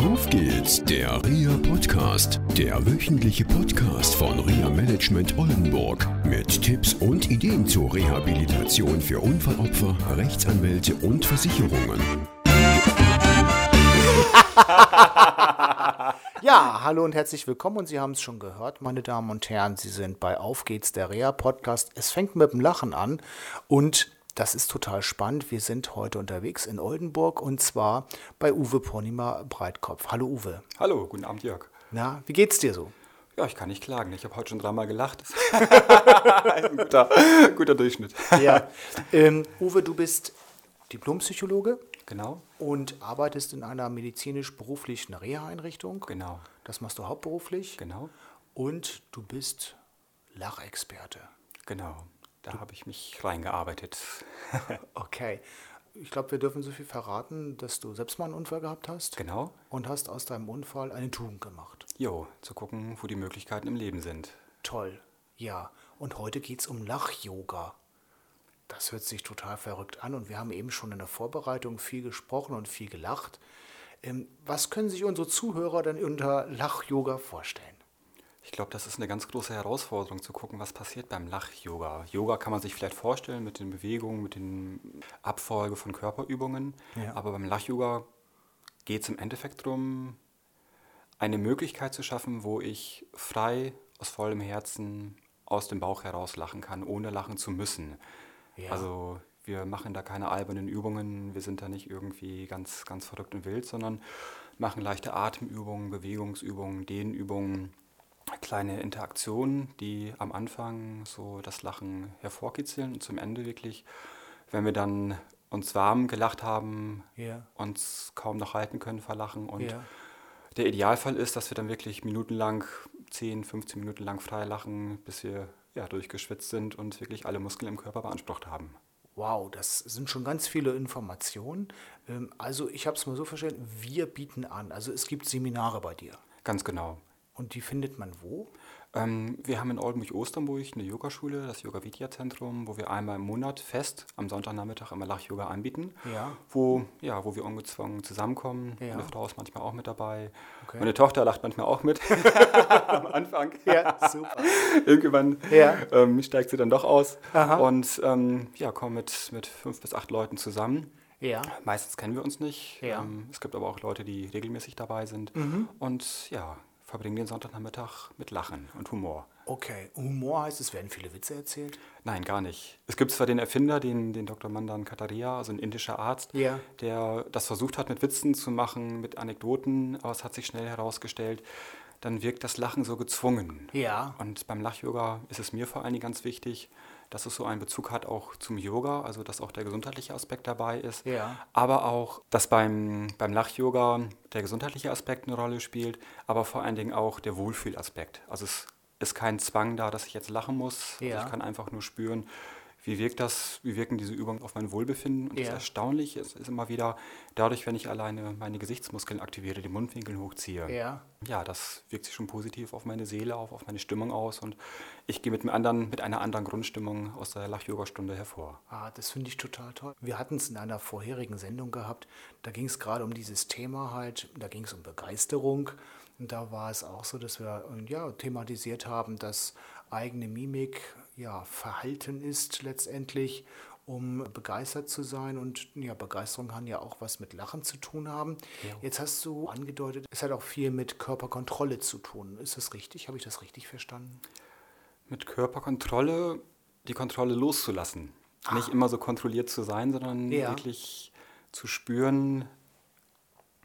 Auf geht's, der RIA Podcast, der wöchentliche Podcast von RIA Management Oldenburg mit Tipps und Ideen zur Rehabilitation für Unfallopfer, Rechtsanwälte und Versicherungen. Ja, hallo und herzlich willkommen und Sie haben es schon gehört, meine Damen und Herren, Sie sind bei Auf geht's, der REA Podcast. Es fängt mit dem Lachen an und das ist total spannend. Wir sind heute unterwegs in Oldenburg und zwar bei Uwe Ponima Breitkopf. Hallo Uwe. Hallo, guten Abend Jörg. Na, wie geht's dir so? Ja, ich kann nicht klagen. Ich habe heute schon dreimal gelacht. Ein guter, guter Durchschnitt. Ja. Ähm, Uwe, du bist Diplompsychologe Genau, und arbeitest in einer medizinisch-beruflichen Reha-Einrichtung. genau, Das machst du hauptberuflich. genau, Und du bist Lachexperte. genau. Da habe ich mich reingearbeitet. Okay. Ich glaube, wir dürfen so viel verraten, dass du selbst mal einen Unfall gehabt hast. Genau. Und hast aus deinem Unfall eine Tugend gemacht. Jo, zu gucken, wo die Möglichkeiten im Leben sind. Toll. Ja. Und heute geht es um Lach-Yoga. Das hört sich total verrückt an und wir haben eben schon in der Vorbereitung viel gesprochen und viel gelacht. Ähm, was können sich unsere Zuhörer denn unter Lach-Yoga vorstellen? Ich glaube, das ist eine ganz große Herausforderung, zu gucken, was passiert beim Lach-Yoga. Yoga kann man sich vielleicht vorstellen mit den Bewegungen, mit den Abfolge von Körperübungen. Ja. Aber beim Lach-Yoga geht es im Endeffekt darum, eine Möglichkeit zu schaffen, wo ich frei, aus vollem Herzen, aus dem Bauch heraus lachen kann, ohne lachen zu müssen. Ja. Also wir machen da keine albernen Übungen, wir sind da nicht irgendwie ganz, ganz verrückt und wild, sondern machen leichte Atemübungen, Bewegungsübungen, Dehnübungen, kleine Interaktionen, die am Anfang so das Lachen hervorkitzeln und zum Ende wirklich, wenn wir dann uns warm gelacht haben, Ja. uns kaum noch halten können vor Lachen und Ja. der Idealfall ist, dass wir dann wirklich minutenlang, 10, 15 Minuten lang frei lachen, bis wir ja, durchgeschwitzt sind und wirklich alle Muskeln im Körper beansprucht haben. Wow, das sind schon ganz viele Informationen. Ähm, Also ich habe es mal so verstanden, wir bieten an. Also es gibt Seminare bei dir. Ganz genau. Und die findet man wo? Ähm, wir haben in Oldenburg-Osternburg eine Yogaschule, das Yoga Vidya Zentrum, wo wir einmal im Monat fest am Sonntagnachmittag immer Lach-Yoga anbieten. Ja. Wo, ja, wo wir ungezwungen zusammenkommen. Ja. Meine Frau ist manchmal auch mit dabei. Okay. Meine Tochter lacht manchmal auch mit am Anfang. Ja, super. Irgendwann Ja. ähm, steigt sie dann doch aus Aha. und ähm, ja, kommen mit, mit fünf bis acht Leuten zusammen. Ja. Meistens kennen wir uns nicht. Ja. Ähm, es gibt aber auch Leute, die regelmäßig dabei sind und ja, verbringen den Sonntagnachmittag mit Lachen und Humor. Okay. Humor heißt, es werden viele Witze erzählt. Nein, gar nicht. Es gibt zwar den Erfinder, den, den Dr. Mandan Kataria, also ein indischer Arzt, Ja. der das versucht hat, mit Witzen zu machen, mit Anekdoten, aber es hat sich schnell herausgestellt, dann wirkt das Lachen so gezwungen. Ja. Und beim Lach-Yoga ist es mir vor allen Dingen ganz wichtig, dass es so einen Bezug hat auch zum Yoga, also dass auch der gesundheitliche Aspekt dabei ist. Ja. Aber auch, dass beim, beim Lach-Yoga der gesundheitliche Aspekt eine Rolle spielt, aber vor allen Dingen auch der Wohlfühlaspekt. Also es ist kein Zwang da, dass ich jetzt lachen muss. Ja. Also ich kann einfach nur spüren, wie wirkt das, wie wirken diese Übungen auf mein Wohlbefinden. Und Ja. das Erstaunliche ist, ist immer wieder, dadurch, wenn ich alleine meine Gesichtsmuskeln aktiviere, die Mundwinkel hochziehe, Ja. ja, das wirkt sich schon positiv auf meine Seele auf, auf meine Stimmung aus und ich gehe mit, einem anderen, mit einer anderen Grundstimmung aus der Lach-Yoga-Stunde hervor. Ah, das finde ich total toll. Wir hatten es in einer vorherigen Sendung gehabt. Da ging es gerade um dieses Thema halt. Da ging es um Begeisterung. Und da war es auch so, dass wir ja, thematisiert haben, dass eigene Mimik ja Verhalten ist letztendlich, um begeistert zu sein. Und ja, Begeisterung kann ja auch was mit Lachen zu tun haben. Jetzt hast du angedeutet, es hat auch viel mit Körperkontrolle zu tun. Ist das richtig? Habe ich das richtig verstanden? Mit Körperkontrolle die Kontrolle loszulassen. Nicht immer so kontrolliert zu sein, sondern Ah. Ja. wirklich zu spüren,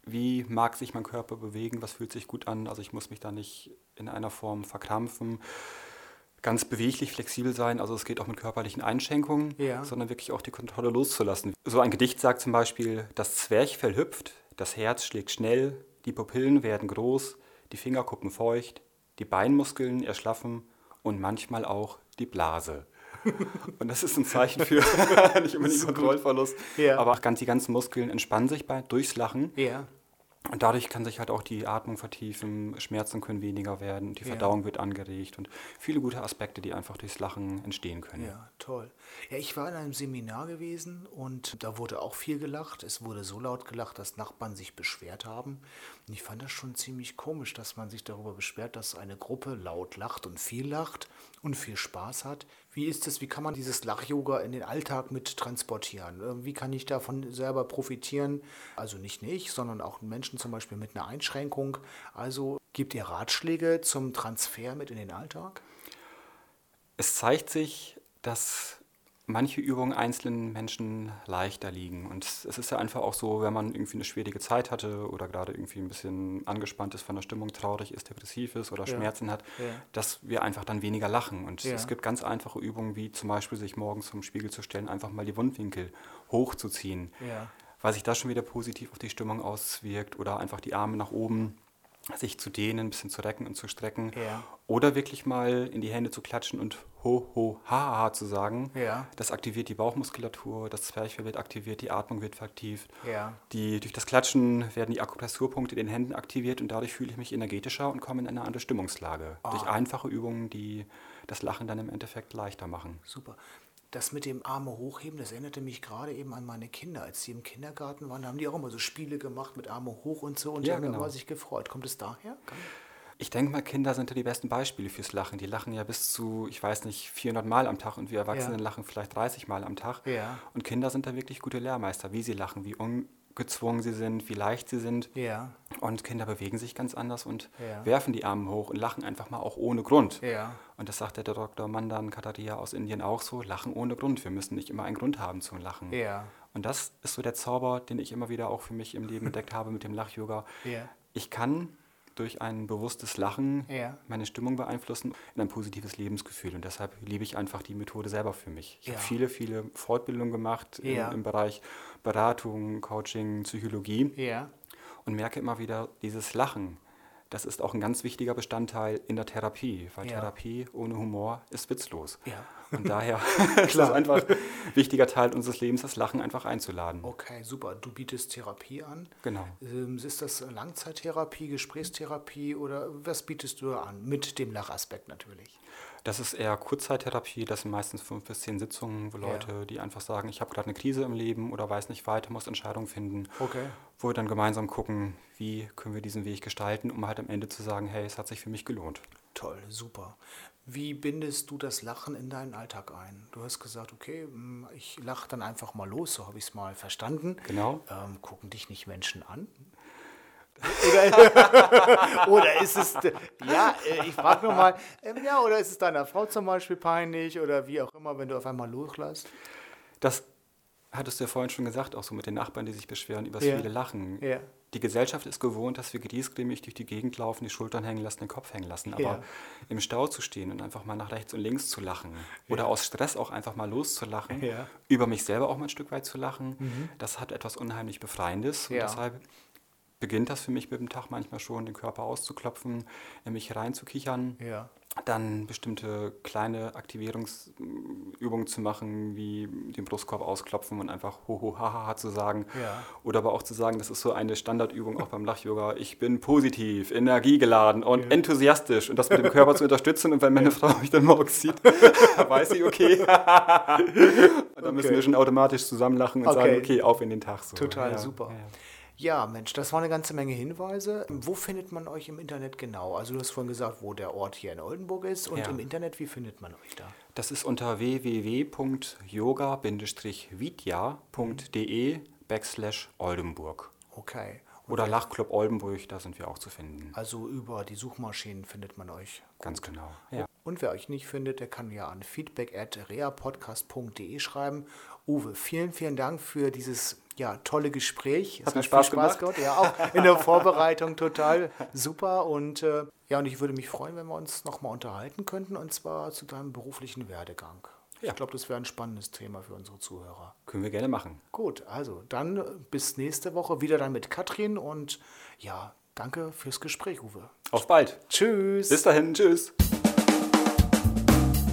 wie mag sich mein Körper bewegen, was fühlt sich gut an. Also ich muss mich da nicht in einer Form verkrampfen, ganz beweglich, flexibel sein. Also es geht auch mit körperlichen Einschränkungen, Ja. sondern wirklich auch die Kontrolle loszulassen. So ein Gedicht sagt zum Beispiel, das Zwerchfell hüpft, das Herz schlägt schnell, die Pupillen werden groß, die Fingerkuppen feucht, die Beinmuskeln erschlaffen und manchmal auch die Blase. Und das ist ein Zeichen für nicht unbedingt Kontrollverlust, Ja. aber auch ganz, die ganzen Muskeln entspannen sich bei, durchs Lachen. Ja. Und dadurch kann sich halt auch die Atmung vertiefen, Schmerzen können weniger werden, die Ja. Verdauung wird angeregt und viele gute Aspekte, die einfach durchs Lachen entstehen können. Ja, toll. Ja, ich war in einem Seminar gewesen und da wurde auch viel gelacht. Es wurde so laut gelacht, dass Nachbarn sich beschwert haben. Und ich fand das schon ziemlich komisch, dass man sich darüber beschwert, dass eine Gruppe laut lacht und viel lacht und viel Spaß hat. Wie ist es, wie kann man dieses Lach-Yoga in den Alltag mit transportieren? Äh, Wie kann ich davon selber profitieren? Also nicht ich, sondern auch Menschen zum Beispiel mit einer Einschränkung. Also gibt ihr Ratschläge zum Transfer mit in den Alltag? Es zeigt sich, dass manche Übungen einzelnen Menschen leichter liegen. Und es ist ja einfach auch so, wenn man irgendwie eine schwierige Zeit hatte oder gerade irgendwie ein bisschen angespannt ist von der Stimmung, traurig ist, depressiv ist oder Ja. Schmerzen hat, Ja. dass wir einfach dann weniger lachen. Und Ja. es gibt ganz einfache Übungen, wie zum Beispiel sich morgens zum Spiegel zu stellen, einfach mal die Wundwinkel hochzuziehen, weil sich das schon wieder positiv auf die Stimmung auswirkt oder einfach die Arme nach oben sich zu dehnen, ein bisschen zu recken und zu strecken. Oder wirklich mal in die Hände zu klatschen und ho, ho, ha, ha, zu sagen. Ja. Das aktiviert die Bauchmuskulatur, das Zwerchfell wird aktiviert, die Atmung wird vertieft. Ja. Die, durch das Klatschen werden die Akupressurpunkte in den Händen aktiviert und dadurch fühle ich mich energetischer und komme in eine andere Stimmungslage. Durch einfache Übungen, die das Lachen dann im Endeffekt leichter machen. Super. Das mit dem Arme hochheben, das erinnerte mich gerade eben an meine Kinder. Als sie im Kindergarten waren, haben die auch immer so Spiele gemacht mit Arme hoch und so und die Ja, haben genau. immer sich gefreut. Kommt es daher? Kann- Ich denke mal, Kinder sind ja die besten Beispiele fürs Lachen. Die lachen ja bis zu, ich weiß nicht, 400 Mal am Tag und wir Erwachsenen Ja. lachen vielleicht 30 Mal am Tag. Ja. Und Kinder sind da wirklich gute Lehrmeister, wie sie lachen, wie ungezwungen sie sind, wie leicht sie sind. Ja. Und Kinder bewegen sich ganz anders und werfen die Arme hoch und lachen einfach mal auch ohne Grund. Ja. Und das sagt der Dr. Mandan Kataria aus Indien auch so, lachen ohne Grund. Wir müssen nicht immer einen Grund haben zum Lachen. Ja. Und das ist so der Zauber, den ich immer wieder auch für mich im Leben entdeckt habe mit dem Lach-Yoga. Ja. Ich kann durch ein bewusstes Lachen Ja. meine Stimmung beeinflussen in ein positives Lebensgefühl. Und deshalb liebe ich einfach die Methode selber für mich. Ich Ja. habe viele, viele Fortbildungen gemacht im- Ja. im Bereich Beratung, Coaching, Psychologie und merke immer wieder, dieses Lachen, das ist auch ein ganz wichtiger Bestandteil in der Therapie, weil. Therapie ohne Humor ist witzlos. Ja. Und daher ist es einfach ein wichtiger Teil unseres Lebens, das Lachen einfach einzuladen. Okay, super. Du bietest Therapie an. Genau. Ähm, Ist das Langzeittherapie, Gesprächstherapie oder was bietest du an? Mit dem Lachaspekt natürlich. Das ist eher Kurzzeittherapie, das sind meistens fünf bis zehn Sitzungen, wo Ja. Leute, die einfach sagen, ich habe gerade eine Krise im Leben oder weiß nicht weiter, muss Entscheidungen finden, Okay. wo wir dann gemeinsam gucken, wie können wir diesen Weg gestalten, um halt am Ende zu sagen, hey, es hat sich für mich gelohnt. Toll, super. Wie bindest du das Lachen in deinen Alltag ein? Du hast gesagt, okay, mm, ich lache dann einfach mal los, so habe ich es mal verstanden. Genau. Ähm, gucken dich nicht Menschen an? Oder, oder ist es, ja, äh, ich frage nur mal, ähm, ja, oder ist es deiner Frau zum Beispiel peinlich oder wie auch immer, wenn du auf einmal loslässt? Das hattest du ja vorhin schon gesagt, auch so mit den Nachbarn, die sich beschweren über das Ja. viele Lachen. Ja. Die Gesellschaft ist gewohnt, dass wir griesgrämig durch die Gegend laufen, die Schultern hängen lassen, den Kopf hängen lassen. Aber Ja. im Stau zu stehen und einfach mal nach rechts und links zu lachen oder aus Stress auch einfach mal loszulachen, Ja. Mhm. über mich selber auch mal ein Stück weit zu lachen, das hat etwas unheimlich Befreiendes. Und Ja. deshalb beginnt das für mich mit dem Tag manchmal schon, den Körper auszuklopfen, in mich reinzukichern Ja. dann bestimmte kleine Aktivierungsübungen zu machen, wie den Brustkorb ausklopfen und einfach ho ho ha ha ha zu sagen. Ja. Oder aber auch zu sagen, das ist so eine Standardübung auch beim Lach-Yoga, ich bin positiv, energiegeladen und enthusiastisch und das mit dem Körper zu unterstützen und wenn meine Frau mich dann morgens sieht, weiß sie, okay. und dann müssen Okay. wir schon automatisch zusammen lachen und Okay. sagen, okay, auf in den Tag. So. Total Ja, super. Ja. Mensch, das war eine ganze Menge Hinweise. Wo findet man euch im Internet genau? Also du hast vorhin gesagt, wo der Ort hier in Oldenburg ist und Ja. im Internet, wie findet man euch da? Das ist unter www.yoga-vidya.de backslash Oldenburg. Okay. Oder Lachclub Oldenburg, da sind wir auch zu finden. Also über die Suchmaschinen findet man euch. Ganz genau. Ja. Und wer euch nicht findet, der kann ja an feedback at reapodcast.de schreiben. Uwe, vielen, vielen Dank für dieses ja, tolle Gespräch. Es mir viel Spaß gemacht. gemacht. Ja, auch in der Vorbereitung total super. Und äh, ja, und ich würde mich freuen, wenn wir uns nochmal unterhalten könnten, und zwar zu deinem beruflichen Werdegang. Ja. Ich glaube, das wäre ein spannendes Thema für unsere Zuhörer. Können wir gerne machen. Gut, also dann äh, bis nächste Woche wieder dann mit Katrin und ja, danke fürs Gespräch, Uwe. Auf bald. Tschüss. Bis dahin. Tschüss.